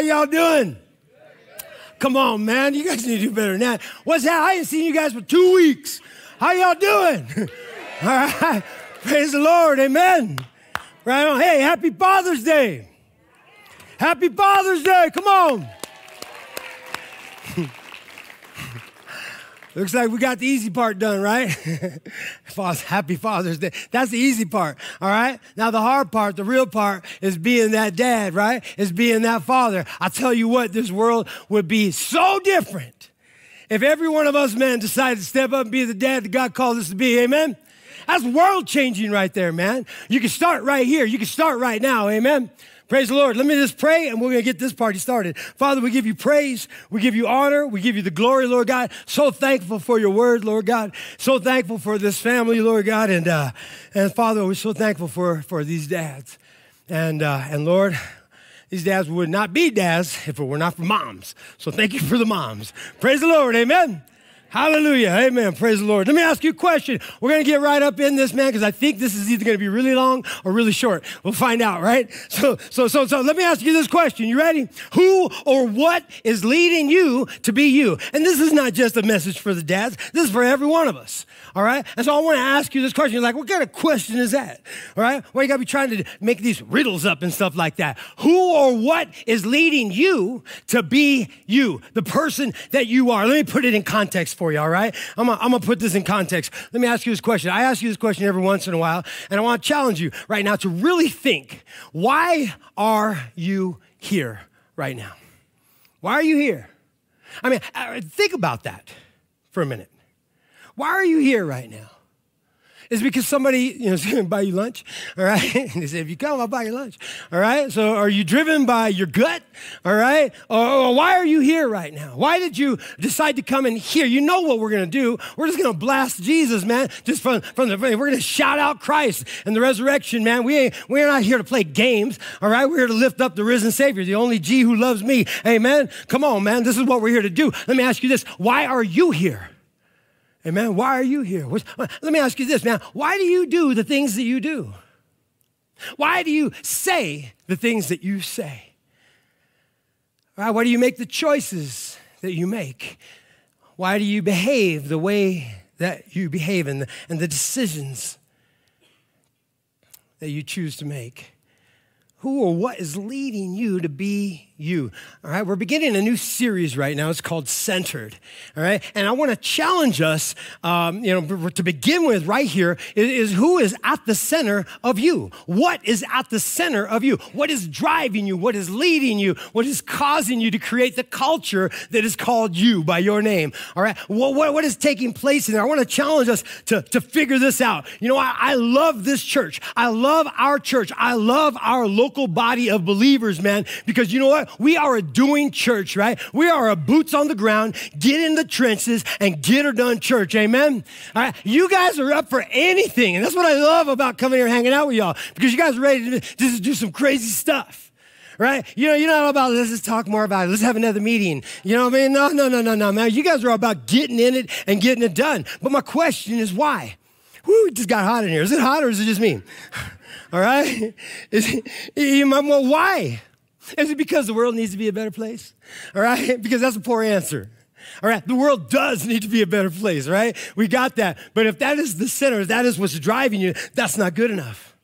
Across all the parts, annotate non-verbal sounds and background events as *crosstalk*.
y'all doing? Come on, man. You guys need to do better than that. What's that? I ain't seen you guys for two weeks. How y'all doing? *laughs* All right. Praise the Lord. Amen. Right on. Hey, happy Father's Day. Happy Father's Day. Come on. Looks like we got the easy part done, right? *laughs* Happy Father's Day. That's the easy part, all right? Now, the hard part, the real part, is being that dad, right? Is being that father. I tell you what, this world would be so different if every one of us men decided to step up and be the dad that God called us to be. Amen? That's world changing right there, man. You can start right here. You can start right now. Amen? Praise the Lord. Let me just pray and we're going to get this party started. Father, we give you praise. We give you honor. We give you the glory, Lord God. So thankful for your word, Lord God. So thankful for this family, Lord God. And, uh, and Father, we're so thankful for, for these dads. And, uh, and Lord, these dads would not be dads if it were not for moms. So thank you for the moms. Praise the Lord. Amen. Hallelujah. Amen. Praise the Lord. Let me ask you a question. We're going to get right up in this, man, because I think this is either going to be really long or really short. We'll find out, right? So, so, so, so let me ask you this question. You ready? Who or what is leading you to be you? And this is not just a message for the dads. This is for every one of us. All right. And so I want to ask you this question. You're like, what kind of question is that? All right. Well, you got to be trying to make these riddles up and stuff like that. Who or what is leading you to be you, the person that you are? Let me put it in context for you. All right. I'm going to put this in context. Let me ask you this question. I ask you this question every once in a while, and I want to challenge you right now to really think why are you here right now? Why are you here? I mean, uh, think about that for a minute. Why are you here right now? Is because somebody, you know, is going to buy you lunch, all right? And *laughs* they say, if you come, I'll buy you lunch, all right? So are you driven by your gut, all right? Or, or why are you here right now? Why did you decide to come in here? You know what we're going to do. We're just going to blast Jesus, man, just from, from the, we're going to shout out Christ and the resurrection, man. We ain't, we're not here to play games, all right? We're here to lift up the risen Savior, the only G who loves me, amen? Come on, man, this is what we're here to do. Let me ask you this. Why are you here? Amen. Why are you here? Uh, let me ask you this, man. Why do you do the things that you do? Why do you say the things that you say? Right? Why do you make the choices that you make? Why do you behave the way that you behave and the, and the decisions that you choose to make? Who or what is leading you to be you. All right, we're beginning a new series right now. It's called Centered. All right, and I want to challenge us, um, you know, to begin with right here is, is, who is at the center of you? What is at the center of you? What is driving you? What is leading you? What is causing you to create the culture that is called you by your name? All right, what, what, what is taking place in there? I want to challenge us to, to figure this out. You know, I, I love this church. I love our church. I love our local body of believers, man, because you know what? We are a doing church, right? We are a boots on the ground, get in the trenches and get her done church. Amen. All right. You guys are up for anything. And that's what I love about coming here hanging out with y'all because you guys are ready to just do some crazy stuff right? You know, you're not about let's just talk more about it. Let's have another meeting. You know what I mean? No, no, no, no, no, man. You guys are about getting in it and getting it done. But my question is why? Whoo, it just got hot in here. Is it hot or is it just me? *laughs* All right? *laughs* Is it, well, why? Is it because the world needs to be a better place? All right? *laughs* Because that's a poor answer. All right, the world does need to be a better place, right? We got that. But if that is the center, if that is what's driving you, that's not good enough.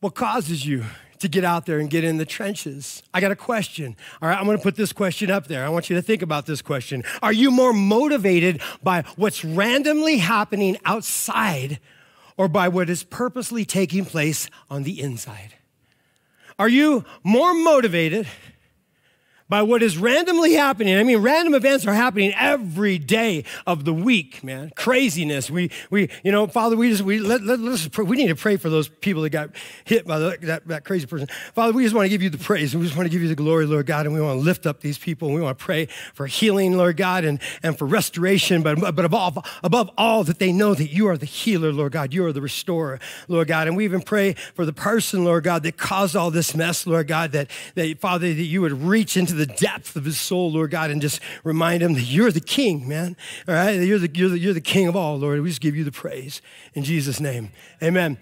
What causes you to get out there and get in the trenches? I got a question. All right, I'm gonna put this question up there. I want you to think about this question. Are you more motivated by what's randomly happening outside or by what is purposely taking place on the inside? Are you more motivated by what is randomly happening. I mean, random events are happening every day of the week, man. Craziness. We, we, you know, Father, we just, we, let, let, us we need to pray for those people that got hit by the, that, that crazy person. Father, we just want to give you the praise. We just want to give you the glory, Lord God, and we want to lift up these people. And we want to pray for healing, Lord God, and, and for restoration, but, but above, above all, that they know that you are the healer, Lord God. You are the restorer, Lord God. And we even pray for the person, Lord God, that caused all this mess, Lord God, that, that Father, that you would reach into the depth of his soul, Lord God, and just remind him that you're the king, man. All right? You're the, you're the, you're the king of all, Lord. We just give you the praise in Jesus' name. Amen.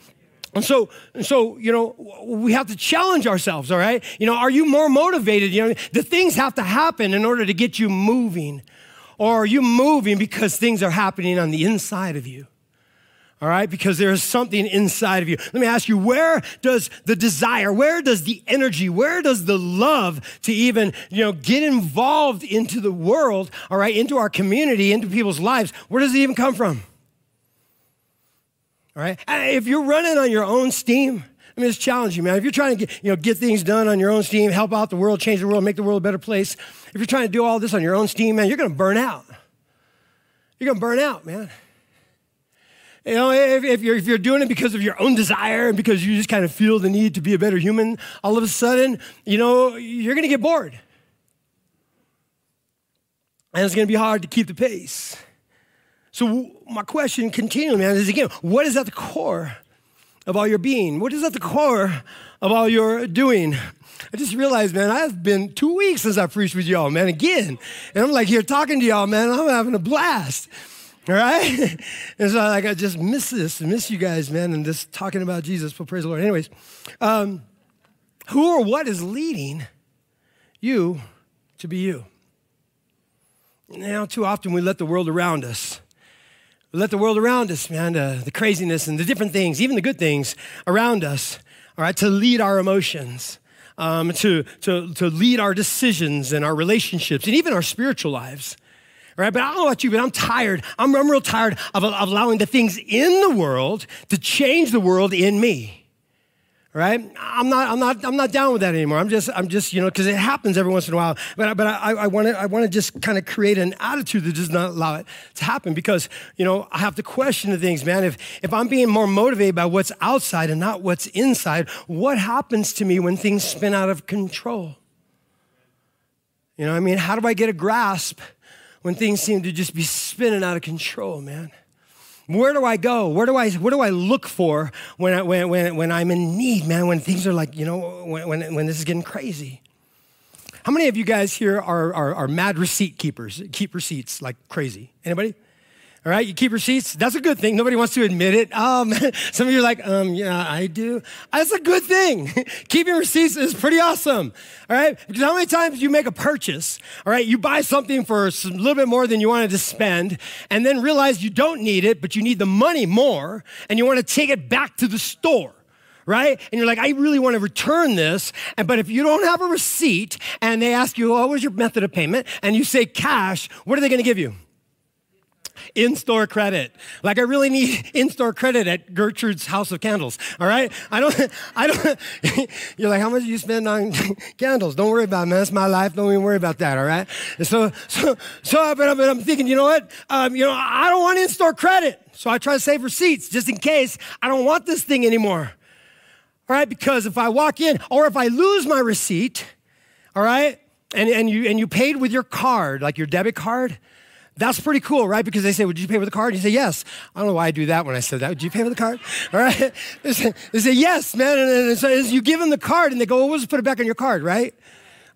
And so, and so, you know, we have to challenge ourselves, all right? You know, are you more motivated? You know, the things have to happen in order to get you moving. Or are you moving because things are happening on the inside of you? All right, because there is something inside of you. Let me ask you, where does the desire, where does the energy, where does the love to even, you know, get involved into the world, all right, into our community, into people's lives, where does it even come from? All right? Uh, if you're running on your own steam, I mean, it's challenging, man. If you're trying to get, you know, get things done on your own steam, help out the world, change the world, make the world a better place, if you're trying to do all this on your own steam, man, you're going to burn out. You're going to burn out, man. You know, if, if, you're, if you're doing it because of your own desire and because you just kind of feel the need to be a better human, all of a sudden, you know, you're going to get bored. And it's going to be hard to keep the pace. So, my question continually, man, is again, what is at the core of all your being? What is at the core of all your doing? I just realized, man, I've been two weeks since I preached with y'all, man, again. And I'm like here talking to y'all, man, I'm having a blast. All right? *laughs* and so like I just miss this, miss you guys, man, and just talking about Jesus. But praise the Lord. Anyways, um, who or what is leading you to be you? Now, too often we let the world around us We let the world around us, man, uh, the craziness and the different things, even the good things around us, all right, to lead our emotions, um, to, to, to lead our decisions and our relationships and even our spiritual lives. Right, but I don't know about you, but I'm tired. I'm, I'm real tired of, of allowing the things in the world to change the world in me right? I'm not, I'm not, I'm not down with that anymore. I'm just, I'm just, you know, because it happens every once in a while. But, but I, I want to, I want to just kind of create an attitude that does not allow it to happen because, you know, I have to question the things, man. If, if I'm being more motivated by what's outside and not what's inside, what happens to me when things spin out of control? You know, I mean, how do I get a grasp when things seem to just be spinning out of control, man? Where do I go? Where do I, what do I look for when, I, when, when, when I'm in need, man? When things are like, you know, when, when, when this is getting crazy. How many of you guys here are, are, are mad receipt keepers, keep receipts like crazy? Anybody? All right, you keep receipts. That's a good thing. Nobody wants to admit it. Um, *laughs* some of you are like, um, yeah, I do. That's a good thing. *laughs* Keeping receipts is pretty awesome. All right, because how many times you make a purchase? All right, you buy something for a little bit more than you wanted to spend, and then realize you don't need it, but you need the money more, and you want to take it back to the store right? And you're like, I really want to return this. And, but if you don't have a receipt and they ask you, oh, what was your method of payment? And you say cash, what are they going to give you? In store credit. Like I really need *laughs* in store credit at Gertrude's House of Candles. All right? I don't, *laughs* I don't, *laughs* you're like, how much do you spend on candles? Don't worry about it, man. That's my life. Don't even worry about that. All right? And so, so, so, but, I'm thinking, you know what? Um, you know, I don't want in store credit. So I try to save receipts just in case I don't want this thing anymore. All right? Because if I walk in or if I lose my receipt, all right? And, and, you, and you paid with your card, like your debit card, that's pretty cool, right? Because they say, Would you pay with a card? And you say, Yes. I don't know why I do that when I said that. Would you pay with a card? *laughs* All right. They say, they say Yes, man. And, and so you give them the card and they go, Well, we'll just put it back on your card, right?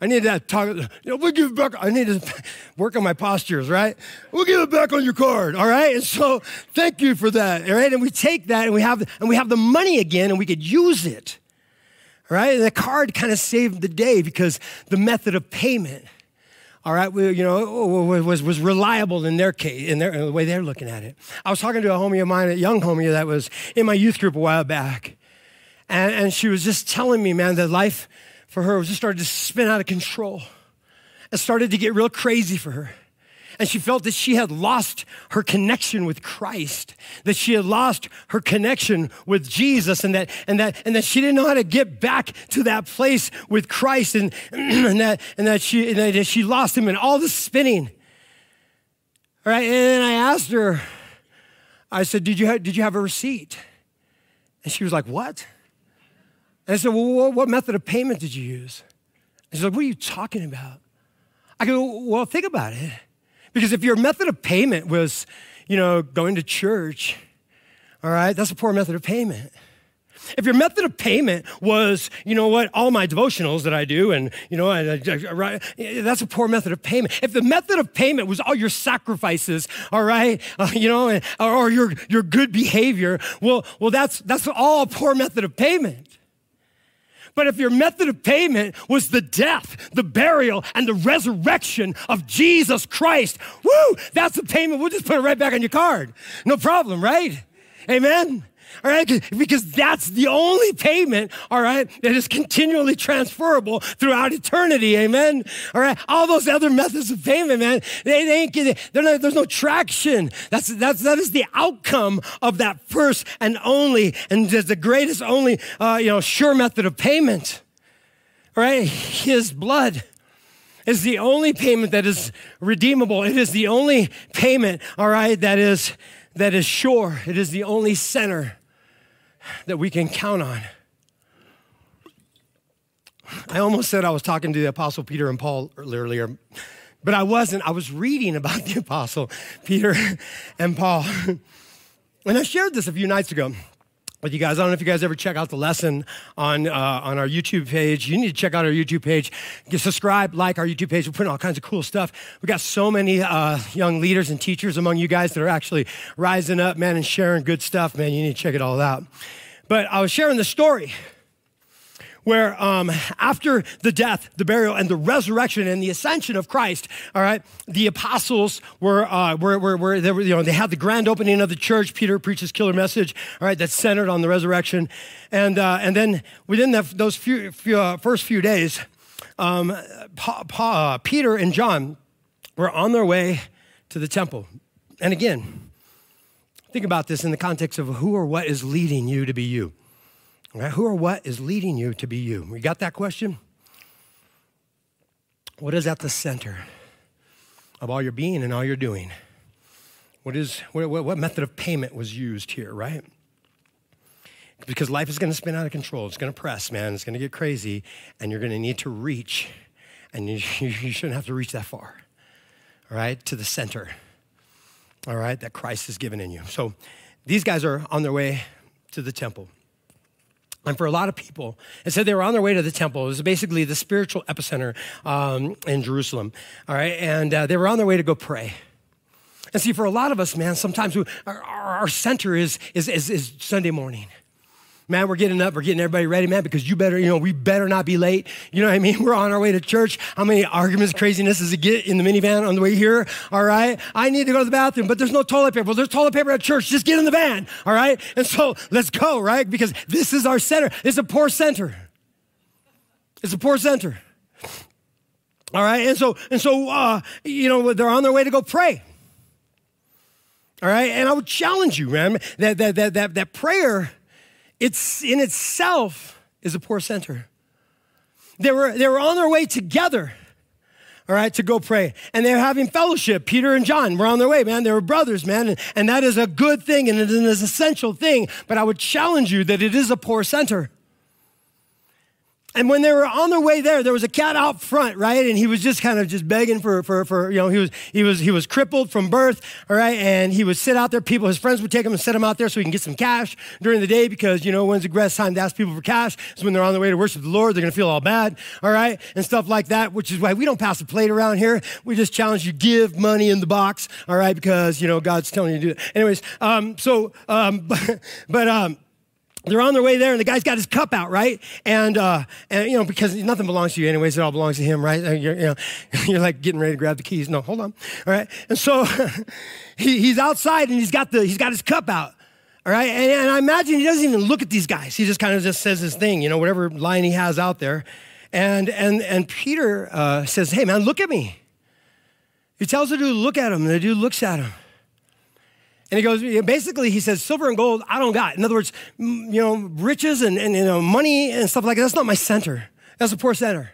I need to talk, you know, we'll give back. I need to *laughs* work on my postures, right? We'll give it back on your card, all right? And so thank you for that, all right? And we take that and we have, and we have the money again and we could use it, right? And the card kind of saved the day because the method of payment all right, we, you know, oh, oh, oh, was, was reliable in their case, in, their, in the way they're looking at it. I was talking to a homie of mine, a young homie that was in my youth group a while back. And, and she was just telling me, man, that life for her was just started to spin out of control. It started to get real crazy for her and she felt that she had lost her connection with Christ, that she had lost her connection with Jesus, and that, and that, and that she didn't know how to get back to that place with Christ, and, *clears throat* and, that, and, that, she, and that she lost him in all the spinning. All right, and then I asked her, I said, Did you have, did you have a receipt? And she was like, What? And I said, Well, what method of payment did you use? And she's like, What are you talking about? I go, Well, think about it. Because if your method of payment was, you know, going to church, all right, that's a poor method of payment. If your method of payment was, you know what, all my devotionals that I do, and, you know, I, I, I, that's a poor method of payment. If the method of payment was all your sacrifices, all right, uh, you know, or your, your good behavior, well, well that's, that's all a poor method of payment. But if your method of payment was the death, the burial, and the resurrection of Jesus Christ, woo, that's the payment. We'll just put it right back on your card. No problem, right? Amen. All right, because that's the only payment, all right, that is continually transferable throughout eternity. Amen. All right, all those other methods of payment, man, they, they ain't getting, not, there's no traction. That's, that's, that is the outcome of that first and only and the greatest only, uh, you know, sure method of payment. All right, his blood is the only payment that is redeemable. It is the only payment, all right, that is that is sure. It is the only center that we can count on. I almost said I was talking to the Apostle Peter and Paul earlier, but I wasn't. I was reading about the Apostle Peter and Paul. And I shared this a few nights ago with you guys. I don't know if you guys ever check out the lesson on, uh, on our YouTube page. You need to check out our YouTube page. Get subscribe, like our YouTube page. We're putting all kinds of cool stuff. We got so many uh, young leaders and teachers among you guys that are actually rising up, man, and sharing good stuff, man. You need to check it all out. But I was sharing the story where um, after the death, the burial, and the resurrection and the ascension of Christ, all right, the apostles were, uh, were, were, were, they were, you know, they had the grand opening of the church. Peter preaches killer message, all right, that's centered on the resurrection. And, uh, and then within the, those few, few uh, first few days, um, pa, pa, uh, Peter and John were on their way to the temple. And again, think about this in the context of who or what is leading you to be you. Right? Who or what is leading you to be you? We got that question? What is at the center of all your being and all your doing? What, is, what, what method of payment was used here, right? Because life is going to spin out of control. It's going to press, man. It's going to get crazy, and you're going to need to reach, and you, *laughs* you shouldn't have to reach that far, right, to the center, all right, that Christ has given in you. So these guys are on their way to the temple. And for a lot of people, and so they were on their way to the temple. It was basically the spiritual epicenter um, in Jerusalem. All right, and uh, they were on their way to go pray. And see, for a lot of us, man, sometimes we, our, our, center is, is, is, is Sunday morning. Man, we're getting up, we're getting everybody ready, man, because you better, you know, we better not be late. You know what I mean? *laughs* We're on our way to church. How many arguments, craziness does it get in the minivan on the way here? All right. I need to go to the bathroom, but there's no toilet paper. Well, there's toilet paper at church. Just get in the van. All right. And so let's go, right? Because this is our center. It's a poor center. It's a poor center. All right. And so, and so, uh, you know, they're on their way to go pray. All right. And I would challenge you, man, that, that, that, that, that prayer it's in itself is a poor center. They were, they were on their way together, all right, to go pray. And they're having fellowship. Peter and John were on their way, man. They were brothers, man. And, and that is a good thing and it is an essential thing. But I would challenge you that it is a poor center. And when they were on their way there, there was a cat out front, right? And he was just kind of just begging for, for, for, you know, he was, he was, he was crippled from birth, all right? And he would sit out there. People, his friends would take him and set him out there so he can get some cash during the day because, you know, when's the best time to ask people for cash? Is when they're on their way to worship the Lord. They're going to feel all bad, all right? And stuff like that, which is why we don't pass the plate around here. We just challenge you, give money in the box, all right? Because, you know, God's telling you to do it. Anyways, um, so, um, *laughs* but, but um, they're on their way there, and the guy's got his cup out, right? And, uh, and you know, because nothing belongs to you anyways, it all belongs to him, right? You're, you know, *laughs* you're like getting ready to grab the keys. No, hold on. All right. And so *laughs* he, he's outside and he's got, the, he's got his cup out. All right. And, and I imagine he doesn't even look at these guys. He just kind of just says his thing, you know, whatever line he has out there. And, and, and Peter uh, says, Hey, man, look at me. He tells the dude look at him, and the dude looks at him. And he goes, basically, he says, silver and gold, I don't got. In other words, you know, riches and, and you know, money and stuff like that, that's not my center. That's a poor center.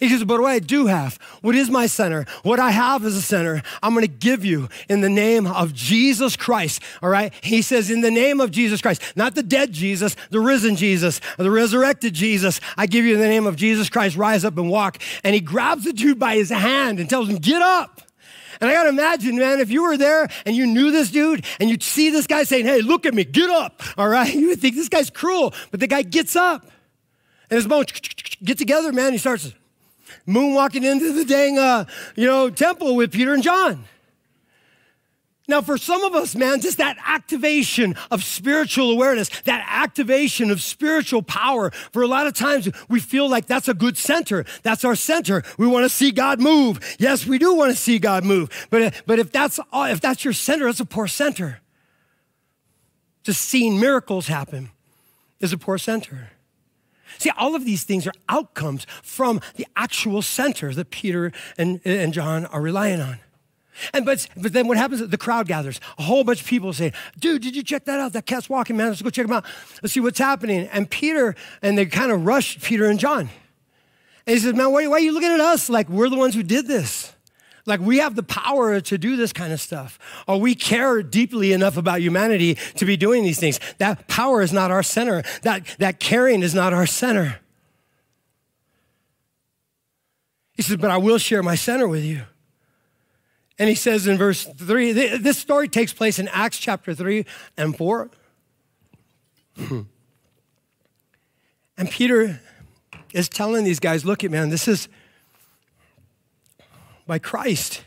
He says, but what I do have, what is my center? What I have as a center, I'm going to give you in the name of Jesus Christ. All right. He says, in the name of Jesus Christ, not the dead Jesus, the risen Jesus, the resurrected Jesus. I give you in the name of Jesus Christ, rise up and walk. And he grabs the dude by his hand and tells him, get up. And I gotta imagine, man, if you were there and you knew this dude and you'd see this guy saying, hey, look at me, get up, all right? *laughs* You would think this guy's cruel, but the guy gets up. And his bones *tsk* get together, man. He starts moonwalking into the dang, uh, you know, temple with Peter and John. Now, for some of us, man, just that activation of spiritual awareness, that activation of spiritual power, for a lot of times we feel like that's a good center. That's our center. We want to see God move. Yes, we do want to see God move. But, but if, that's, uh, if that's your center, that's a poor center. Just seeing miracles happen is a poor center. See, all of these things are outcomes from the actual center that Peter and, and John are relying on. And but, but then what happens? The crowd gathers. A whole bunch of people say, dude, did you check that out? That cat's walking, man. Let's go check him out. Let's see what's happening. And Peter, and they kind of rushed Peter and John. And he says, man, why, why are you looking at us like we're the ones who did this? Like we have the power to do this kind of stuff. Or we care deeply enough about humanity to be doing these things. That power is not our center. That, that caring is not our center. He says, but I will share my center with you. And he says in verse 3, this story takes place in Acts chapter 3 and 4. Hmm. And Peter is telling these guys, look at man, this is by Christ.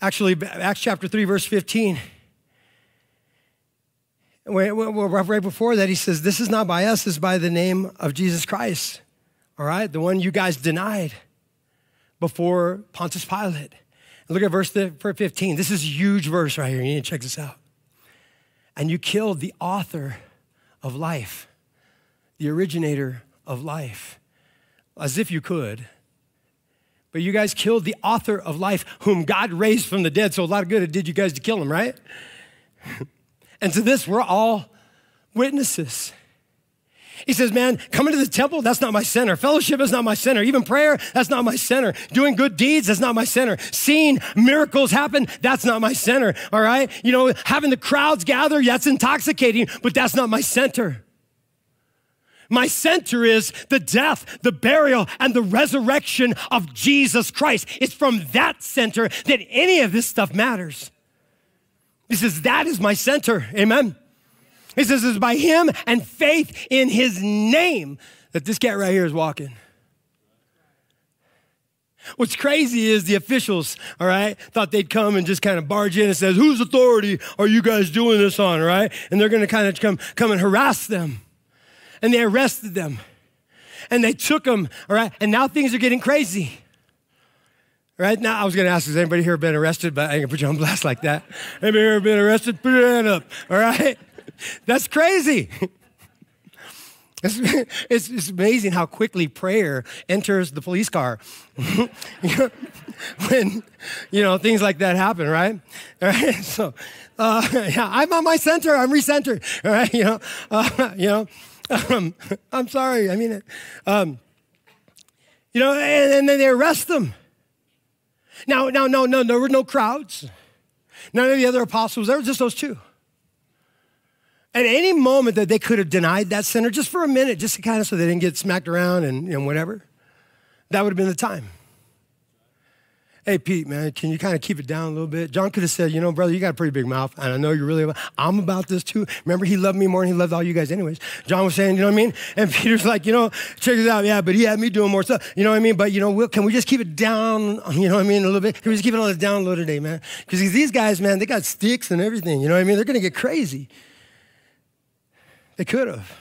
Actually, Acts chapter 3, verse 15. Right before that, he says, This is not by us, it's by the name of Jesus Christ. All right, the one you guys denied before Pontius Pilate. Look at verse 15. This is a huge verse right here. You need to check this out. And you killed the author of life, the originator of life, as if you could. But you guys killed the author of life, whom God raised from the dead. So a lot of good it did you guys to kill him, right? *laughs* and to this, we're all witnesses. He says, Man, coming to the temple, that's not my center. Fellowship is not my center. Even prayer, that's not my center. Doing good deeds, that's not my center. Seeing miracles happen, that's not my center. All right? You know, having the crowds gather, that's intoxicating, but that's not my center. My center is the death, the burial, and the resurrection of Jesus Christ. It's from that center that any of this stuff matters. He says, That is my center. Amen. He says it's by him and faith in his name that this cat right here is walking. What's crazy is the officials, all right, thought they'd come and just kind of barge in and says, whose authority are you guys doing this on, right? And they're going to kind of come, come and harass them. And they arrested them. And they took them, all right? And now things are getting crazy. Right now, I was going to ask, has anybody here been arrested? But I ain't gonna put you on blast like that. Anybody here been arrested? Put your hand up, all right? *laughs* That's crazy. *laughs* It's, it's, it's, amazing how quickly prayer enters the police car. *laughs* when, you know, things like that happen, right? All right. So, uh, yeah, I'm on my center. I'm recentered. All right. You know, uh, you know, um, I'm sorry. I mean it. Um, you know, and, and then they arrest them. Now, now, no, no, there were no crowds. None of the other apostles. There were just those two. At any moment that they could have denied that sinner, just for a minute, just to kind of so they didn't get smacked around and, whatever, that would have been the time. Hey, Pete, man, can you kind of keep it down a little bit? John could have said, you know, brother, you got a pretty big mouth, and I know you're really, I'm about this too. Remember, he loved me more than he loved all you guys, anyways. John was saying, you know what I mean? And *laughs* Peter's like, you know, check this out, yeah, but he had me doing more stuff, you know what I mean? But, you know, we'll, can we just keep it down, you know what I mean, a little bit? Can we just keep it on the down low today, man? Because these guys, man, they got sticks and everything, you know what I mean? They're going to get crazy. They could have.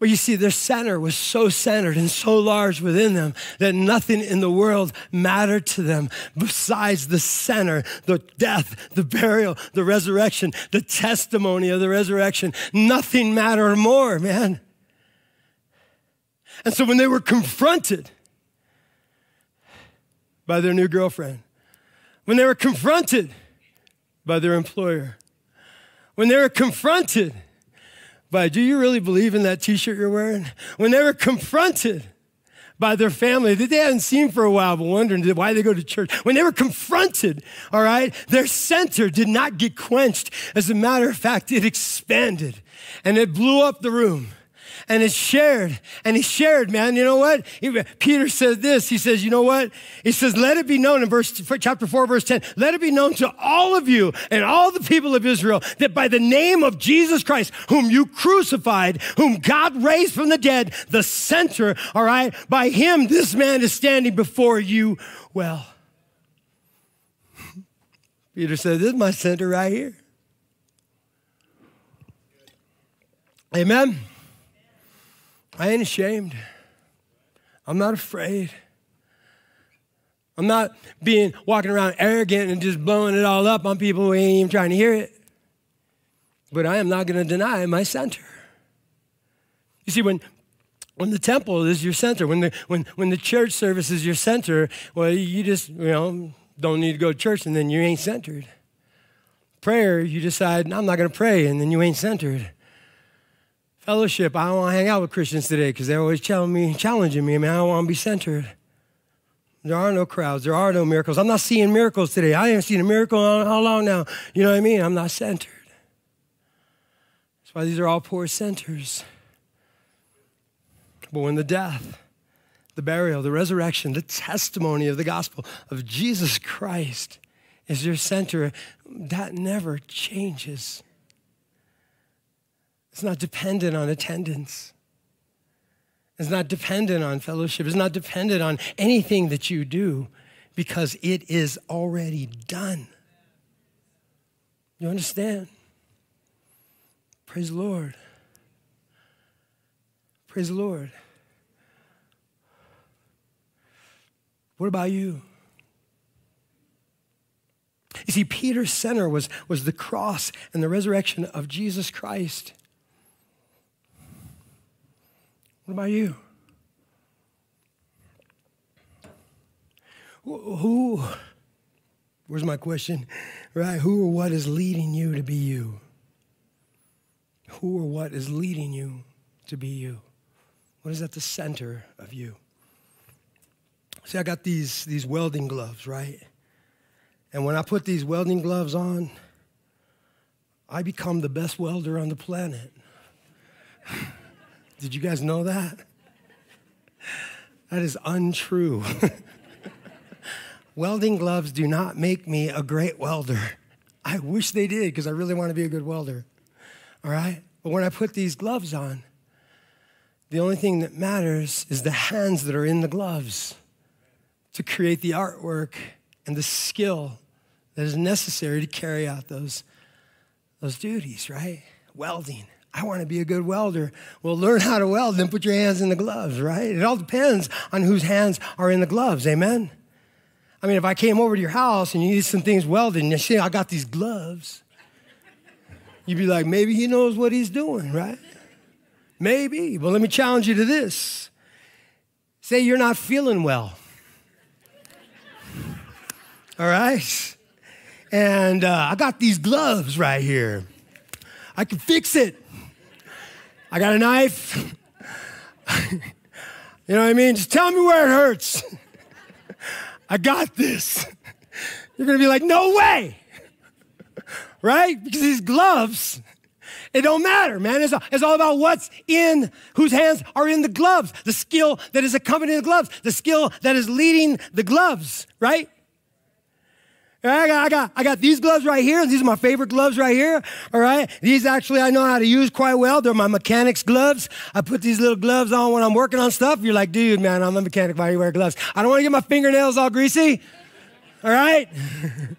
But you see, their center was so centered and so large within them that nothing in the world mattered to them besides the center, the death, the burial, the resurrection, the testimony of the resurrection. Nothing mattered more, man. And so when they were confronted by their new girlfriend, when they were confronted by their employer, when they were confronted by, do you really believe in that t shirt you're wearing? When they were confronted by their family that they hadn't seen for a while, but wondering why they go to church. When they were confronted, all right, their center did not get quenched. As a matter of fact, it expanded and it blew up the room. And it's shared and he shared man. You know what? Peter said this. He says you know what? He says let it be known in verse chapter 4 verse 10 let it be known to all of you and all the people of israel that by the name of jesus christ whom you crucified whom god raised from the dead the center all right? By him this man is standing before you well. *laughs* Peter said this is my center right here. Amen I ain't ashamed. I'm not afraid. I'm not being walking around arrogant and just blowing it all up on people who ain't even trying to hear it. But I am not going to deny my center. You see, when when the temple is your center, when the when when the church service is your center, well, you just you know don't need to go to church, and then you ain't centered. Prayer, you decide I'm not going to pray, and then you ain't centered fellowship. I don't want to hang out with Christians today because they're always challenging me, challenging me. I mean, I don't want to be centered. There are no crowds. There are no miracles. I'm not seeing miracles today. I haven't seen a miracle in how long now? You know what I mean? I'm not centered. That's why these are all poor centers. But when the death, the burial, the resurrection, the testimony of the gospel of Jesus Christ is your center, that never changes. It's not dependent on attendance. It's not dependent on fellowship. It's not dependent on anything that you do because it is already done. You understand? Praise the Lord. Praise the Lord. What about you? You see, Peter's center was, was the cross and the resurrection of Jesus Christ. What about you? Who, where's my question? Right? Who or what is leading you to be you? Who or what is leading you to be you? What is at the center of you? See, I got these, these welding gloves, right? And when I put these welding gloves on, I become the best welder on the planet. *laughs* Did you guys know that? That is untrue. *laughs* Welding gloves do not make me a great welder. I wish they did because I really want to be a good welder. All right? But when I put these gloves on, the only thing that matters is the hands that are in the gloves to create the artwork and the skill that is necessary to carry out those, those duties, right? Welding. I want to be a good welder. Well, learn how to weld, then put your hands in the gloves, right? It all depends on whose hands are in the gloves. Amen? I mean, if I came over to your house and you need some things welded and you say, I got these gloves, you'd be like, maybe he knows what he's doing, right? Maybe. Well, let me challenge you to this. Say you're not feeling well. All right? And uh, I got these gloves right here. I can fix it. I got a knife. *laughs* you know what I mean? Just tell me where it hurts. *laughs* I got this. *laughs* You're gonna be like, no way. right? Because these gloves, it don't matter, man. It's all, it's all about what's in, whose hands are in the gloves, the skill that is accompanying the gloves, the skill that is leading the gloves, right? I got, I got, I got these gloves right here. These are my favorite gloves right here. All right. These actually I know how to use quite well. They're my mechanics gloves. I put these little gloves on when I'm working on stuff. You're like, dude, man, I'm a mechanic. Why do you wear gloves? I don't want to get my fingernails all greasy. All right. *laughs* and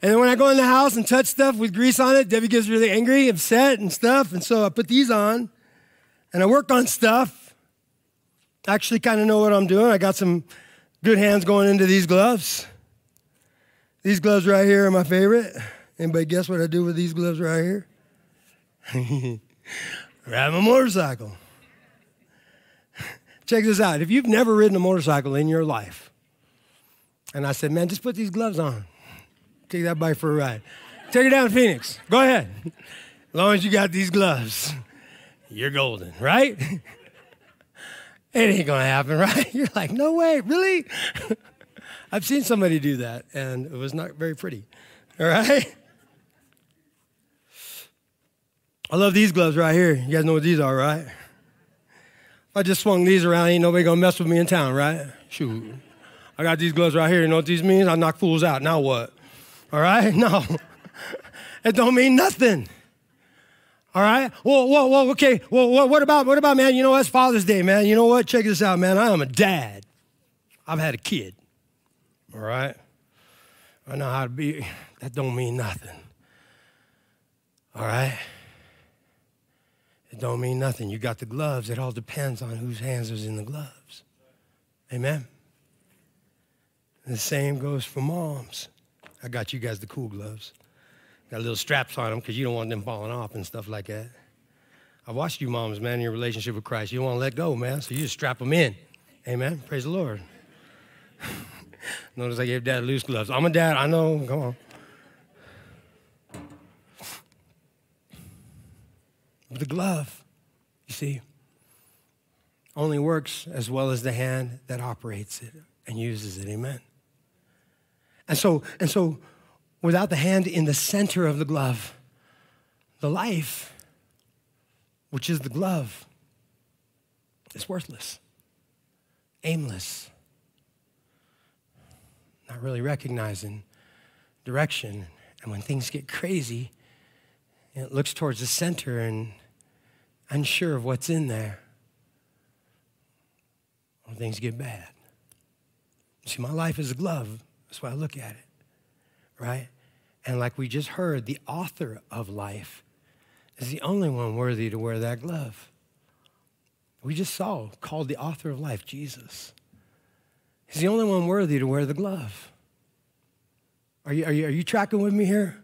then when I go in the house and touch stuff with grease on it, Debbie gets really angry, upset, and stuff. And so I put these on and I work on stuff. I actually kind of know what I'm doing. I got some good hands going into these gloves. These gloves right here are my favorite. Anybody guess what I do with these gloves right here? *laughs* Ride my motorcycle. *laughs* Check this out. If you've never ridden a motorcycle in your life, and I said, man, just put these gloves on. Take that bike for a ride. Take it down to Phoenix. Go ahead. As long as you got these gloves, you're golden, right? *laughs* it ain't gonna happen, right? You're like, no way, really? I've seen somebody do that, and it was not very pretty. All right? I love these gloves right here. You guys know what these are, right? If I just swung these around, ain't nobody gonna mess with me in town, right? Shoot. I got these gloves right here. You know what these means? I knock fools out. Now what? All right? *laughs* No. it don't mean nothing. All right? Well, well, well okay. Well, what about, what about, man? You know, it's Father's Day, man. You know what? Check this out, man. I am a dad. I've had a kid. All right? I know how to be. *laughs* That don't mean nothing. All right? It don't mean nothing. You got the gloves. It all depends on whose hands is in the gloves. Amen. And the same goes for moms. I got you guys the cool gloves. Got little straps on them because you don't want them falling off and stuff like that. I watched you moms, man, in your relationship with Christ. You don't want to let go, man, so you just strap them in. Amen. Praise the Lord. Notice I gave dad loose gloves. I'm a dad, I know. Come on. The glove, you see, only works as well as the hand that operates it and uses it. Amen. And so, and so without the hand in the center of the glove, the life, which is the glove, is worthless, aimless, not really recognizing direction. And when things get crazy, it looks towards the center and unsure of what's in there. When things get bad. See, my life is a glove. That's why I look at it, right? And like we just heard, the author of life is the only one worthy to wear that glove. We just saw, called the author of life, Jesus. He's the only one worthy to wear the glove. Are you, are you, are you tracking with me here?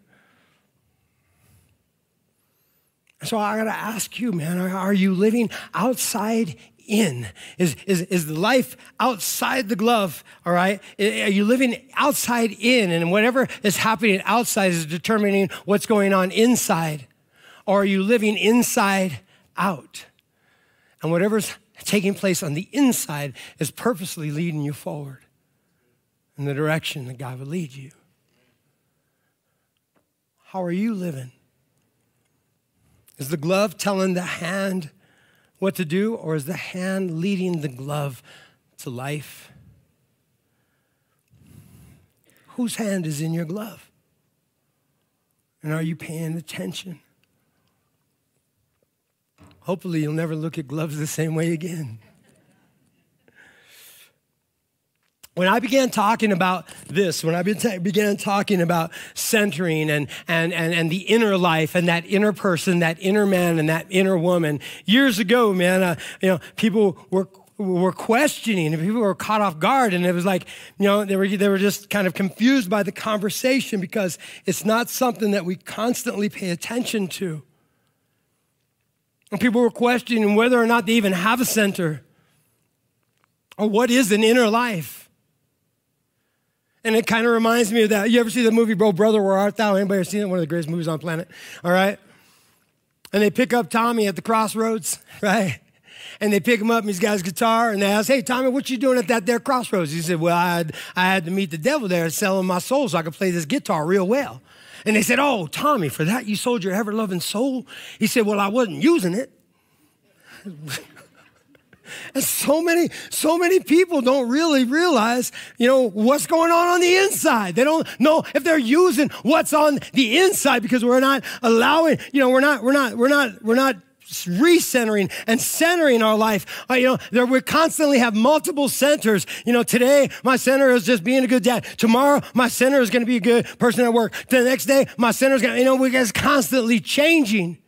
So I got to ask you, man, are you living outside in? Is, is, is life outside the glove, all right? Are you living outside in? And whatever is happening outside is determining what's going on inside. Or are you living inside out? And whatever's taking place on the inside is purposely leading you forward in the direction that God would lead you. How are you living? Is the glove telling the hand what to do, or is the hand leading the glove to life? Whose hand is in your glove? And are you paying attention? Hopefully, you'll never look at gloves the same way again. when I began talking about this, when I began talking about centering and, and, and, and the inner life and that inner person, that inner man and that inner woman, years ago, man, uh, you know, people were were questioning and people were caught off guard and it was like you know they were they were just kind of confused by the conversation because it's not something that we constantly pay attention to and people were questioning whether or not they even have a center or what is an inner life and it kind of reminds me of that. You ever see the movie Bro Brother, Where Art Thou? Anybody ever seen it? One of the greatest movies on planet. All right? And they pick up Tommy at the crossroads, *laughs* right? And they pick him up and he's got his guitar and they ask, Hey, Tommy, what you doing at that there crossroads? He said, Well, I had, I had to meet the devil there selling my soul so I could play this guitar real well. And they said, Oh, Tommy, for that you sold your ever loving soul? He said, Well, I wasn't using it. *laughs* And so many, so many people don't really realize, you know, what's going on on the inside. They don't know if they're using what's on the inside because we're not allowing, you know, we're not, we're not, we're not, we're not recentering and centering our life. Uh, you know, there, we constantly have multiple centers. You know, today my center is just being a good dad. Tomorrow my center is going to be a good person at work. The next day my center is going to, you know, we're just constantly changing.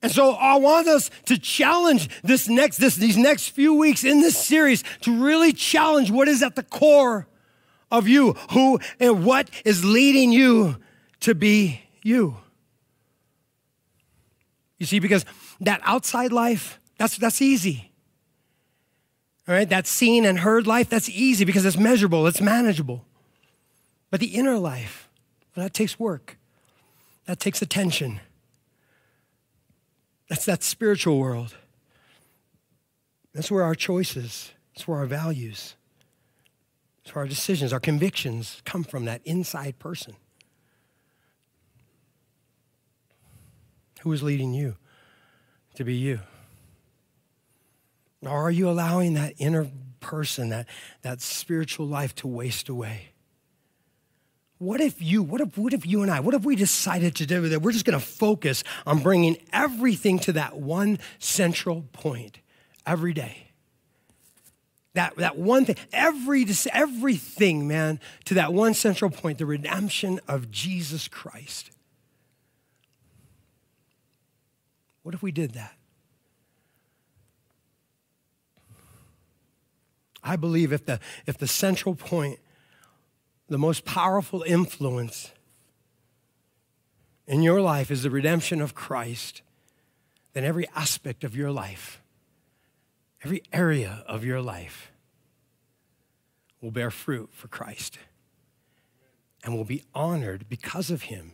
And so I want us to challenge this next, this, these next few weeks in this series to really challenge what is at the core of you, who and what is leading you to be you. You see, because that outside life, that's, that's easy. All right, that seen and heard life, that's easy because it's measurable, it's manageable. But the inner life, well, that takes work, that takes attention that's that spiritual world. That's where our choices, that's where our values, that's where our decisions, our convictions come from, that inside person. Who is leading you to be you? Or are you allowing that inner person, that, that spiritual life to waste away? What if you, what if, what if you and I, what if we decided to do that? We're just going to focus on bringing everything to that one central point every day. That, that one thing, every, everything, man, to that one central point, the redemption of Jesus Christ. What if we did that? I believe if the, if the central point, the most powerful influence in your life is the redemption of Christ, then every aspect of your life, every area of your life will bear fruit for Christ and will be honored because of Him.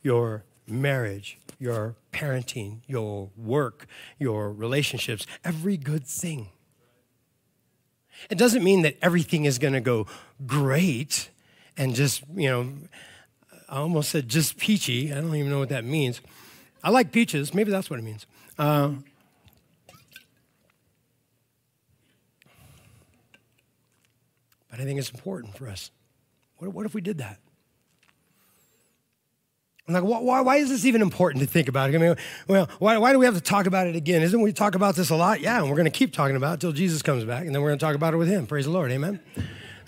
Your marriage, your parenting, your work, your relationships, every good thing it doesn't mean that everything is going to go great and just, you know, I almost said just peachy. I don't even know what that means. I like peaches. Maybe that's what it means. Uh, but I think it's important for us. What, what if we did that? I'm like, why, why is this even important to think about? I mean, well, why, why do we have to talk about it again? Isn't we talk about this a lot? Yeah, and we're going to keep talking about it until Jesus comes back, and then we're going to talk about it with him. Praise the Lord. Amen.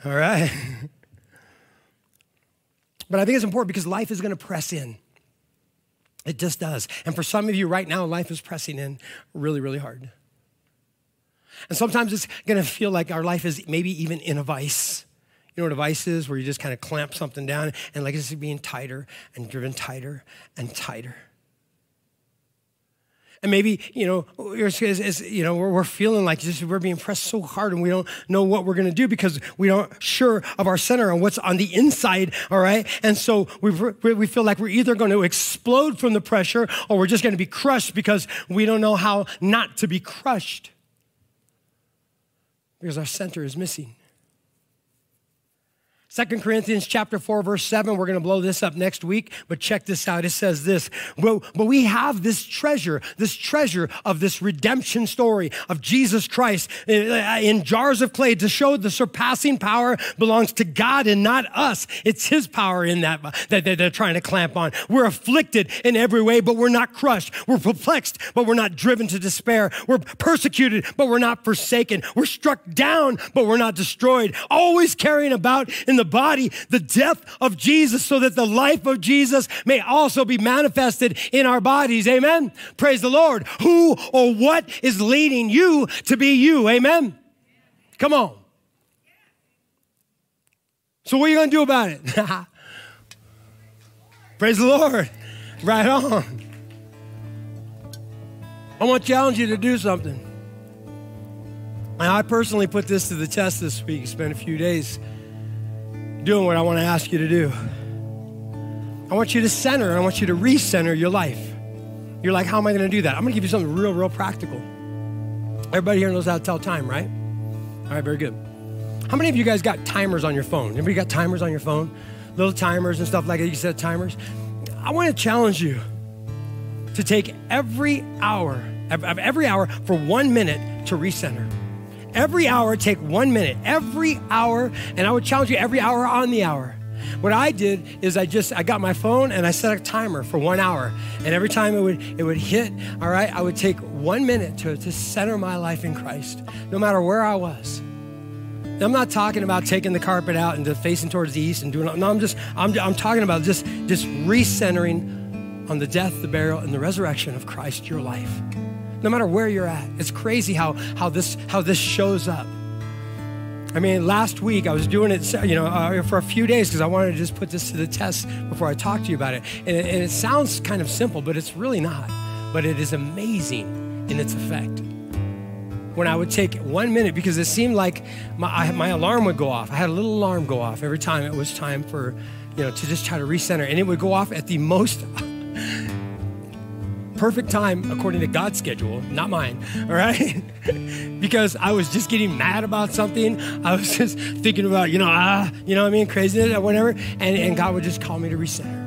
All right. *laughs* but I think it's important because life is going to press in. It just does. And for some of you right now, life is pressing in really, really hard. And sometimes it's going to feel like our life is maybe even in a vice. You know what a vice is? Where you just kind of clamp something down and like it's being tighter and driven tighter and tighter. And maybe, you know, you know, we're, feeling like just, we're being pressed so hard and we don't know what we're going to do because we aren't sure of our center and what's on the inside, all right? And so we we feel like we're either going to explode from the pressure or we're just going to be crushed because we don't know how not to be crushed because our center is missing. Second Corinthians chapter 4, verse 7, we're going to blow this up next week, but check this out. It says this, but, but we have this treasure, this treasure of this redemption story of Jesus Christ eh, in jars of clay to show the surpassing power belongs to God and not us. It's his power in that that they're trying to clamp on. We're afflicted in every way, but we're not crushed. We're perplexed, but we're not driven to despair. We're persecuted, but we're not forsaken. We're struck down, but we're not destroyed. Always carrying about in the the body the death of Jesus so that the life of Jesus may also be manifested in our bodies. Amen. Praise the Lord. Who or what is leading you to be you? Amen. Come on. So, what are you going to do about it? *laughs* Praise the Lord. Right on. I want to challenge you to do something. And I personally put this to the test this week, spent a few days doing what I want to ask you to do. I want you to center, I want you to recenter your life. You're like, how am I going to do that? I'm going to give you something real, real practical. Everybody here knows how to tell time, right? All right, very good. How many of you guys got timers on your phone? Anybody got timers on your phone? Little timers and stuff like that. You set timers. I want to challenge you to take every hour, every hour for one minute to recenter. Every hour, take one minute. Every hour, and I would challenge you every hour on the hour. What I did is I just I got my phone and I set a timer for one hour. And every time it would it would hit, all right, I would take one minute to, to center my life in Christ, no matter where I was. I'm not talking about taking the carpet out and facing towards the east and doing. No, I'm just I'm, I'm talking about just just recentering on the death, the burial, and the resurrection of Christ, your life no matter where you're at. It's crazy how, how, this, how this shows up. I mean, last week I was doing it, you know, uh, for a few days because I wanted to just put this to the test before I talk to you about it. And, it. and it sounds kind of simple, but it's really not. But it is amazing in its effect. When I would take one minute, because it seemed like my, I, my alarm would go off. I had a little alarm go off every time it was time for, you know, to just try to recenter. And it would go off at the most perfect time according to God's schedule, not mine, *laughs* all right? because I was just getting mad about something. I was *laughs* just thinking about, you know, ah, you know what I mean, craziness or whatever. And, and God would just call me to recenter.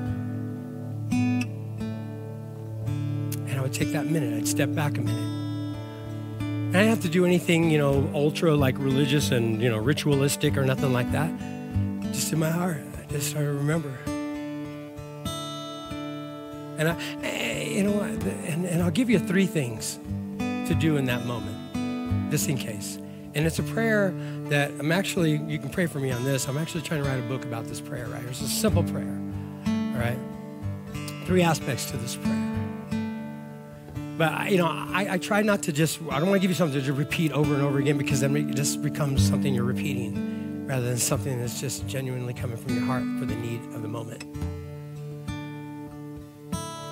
And I would take that minute, I'd step back a minute. I didn't have to do anything, you know, ultra like religious and, you know, ritualistic or nothing like that. Just in my heart, I just started to remember. And I, eh, you know, and, and I'll give you three things to do in that moment, just in case. And it's a prayer that I'm actually, you can pray for me on this. I'm actually trying to write a book about this prayer right. It's a simple prayer, all right? Three aspects to this prayer. But, you know, I, I try not to just, I don't want to give you something to just repeat over and over again because then it just becomes something you're repeating rather than something that's just genuinely coming from your heart for the need of the moment.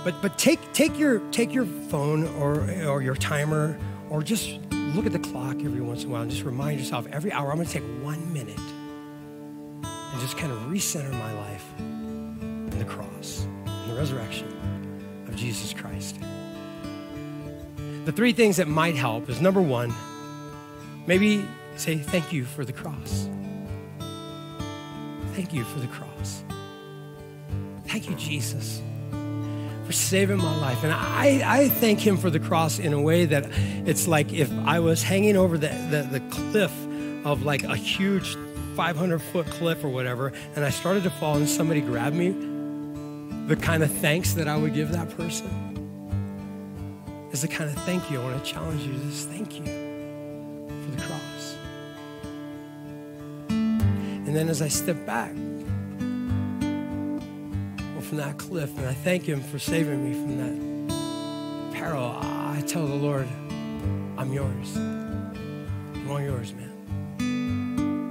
But, but take, take, your, take your phone or, or your timer or just look at the clock every once in a while and just remind yourself every hour I'm going to take one minute and just kind of recenter my life in the cross, in the resurrection of Jesus Christ. The three things that might help is number one, maybe say thank you for the cross. Thank you for the cross. Thank you, Jesus for saving my life. And I, I thank him for the cross in a way that it's like if I was hanging over the, the, the cliff of like a huge 500 foot cliff or whatever, and I started to fall and somebody grabbed me, the kind of thanks that I would give that person is the kind of thank you. I want to challenge you to just thank you for the cross. And then as I step back, from that cliff, and I thank Him for saving me from that peril. I tell the Lord, I'm yours. I'm all yours, man.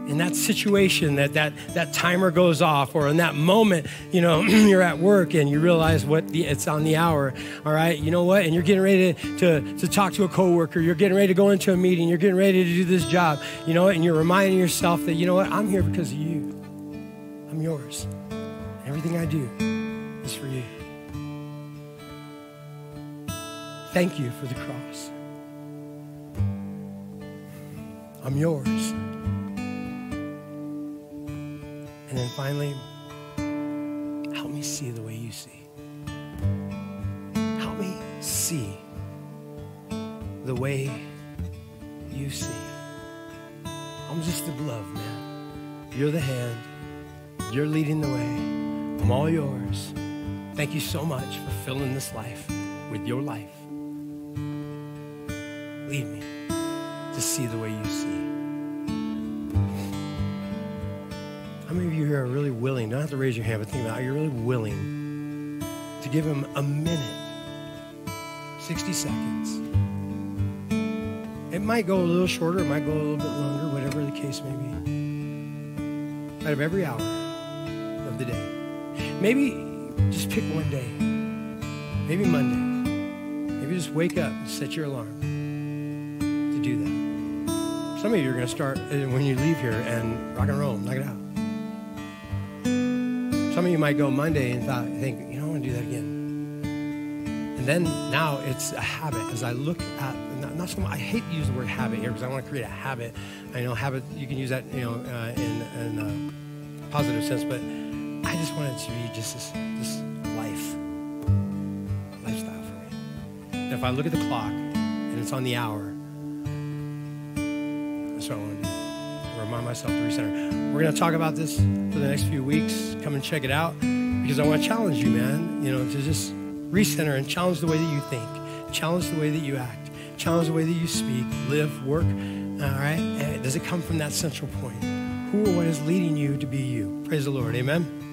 In that situation, that, that, that timer goes off, or in that moment, you know, *clears throat* you're at work and you realize what the, it's on the hour, all right? You know what? And you're getting ready to, to, to talk to a coworker, you're getting ready to go into a meeting, you're getting ready to do this job, you know? And you're reminding yourself that, you know what? I'm here because of you. I'm yours. Everything I do is for you. Thank you for the cross. I'm yours. And then finally, help me see the way you see. Help me see the way you see. I'm just the glove, man. You're the hand. You're leading the way. I'm all yours. Thank you so much for filling this life with your life. Lead me to see the way you see. How many of you here are really willing? Don't have to raise your hand, but think about it. You're really willing to give him a minute, 60 seconds. It might go a little shorter, it might go a little bit longer, whatever the case may be. Out of every hour of the day. Maybe just pick one day. Maybe Monday. Maybe just wake up and set your alarm to do that. Some of you are going to start uh, when you leave here and rock and roll, knock it out. Some of you might go Monday and thought, think, you know, I want to do that again. And then now it's a habit as I look at, not, not so much, I hate to use the word habit here because I want to create a habit. I know habit, you can use that, you know, uh, in, in a positive sense, but I just want it to be just this, this life, lifestyle for me. And if I look at the clock and it's on the hour, what I want to. Remind myself to recenter. We're going to talk about this for the next few weeks. Come and check it out because I want to challenge you, man. You know, to just recenter and challenge the way that you think, challenge the way that you act, challenge the way that you speak, live, work. All right? And does it come from that central point? Who or what is leading you to be you? Praise the Lord. Amen.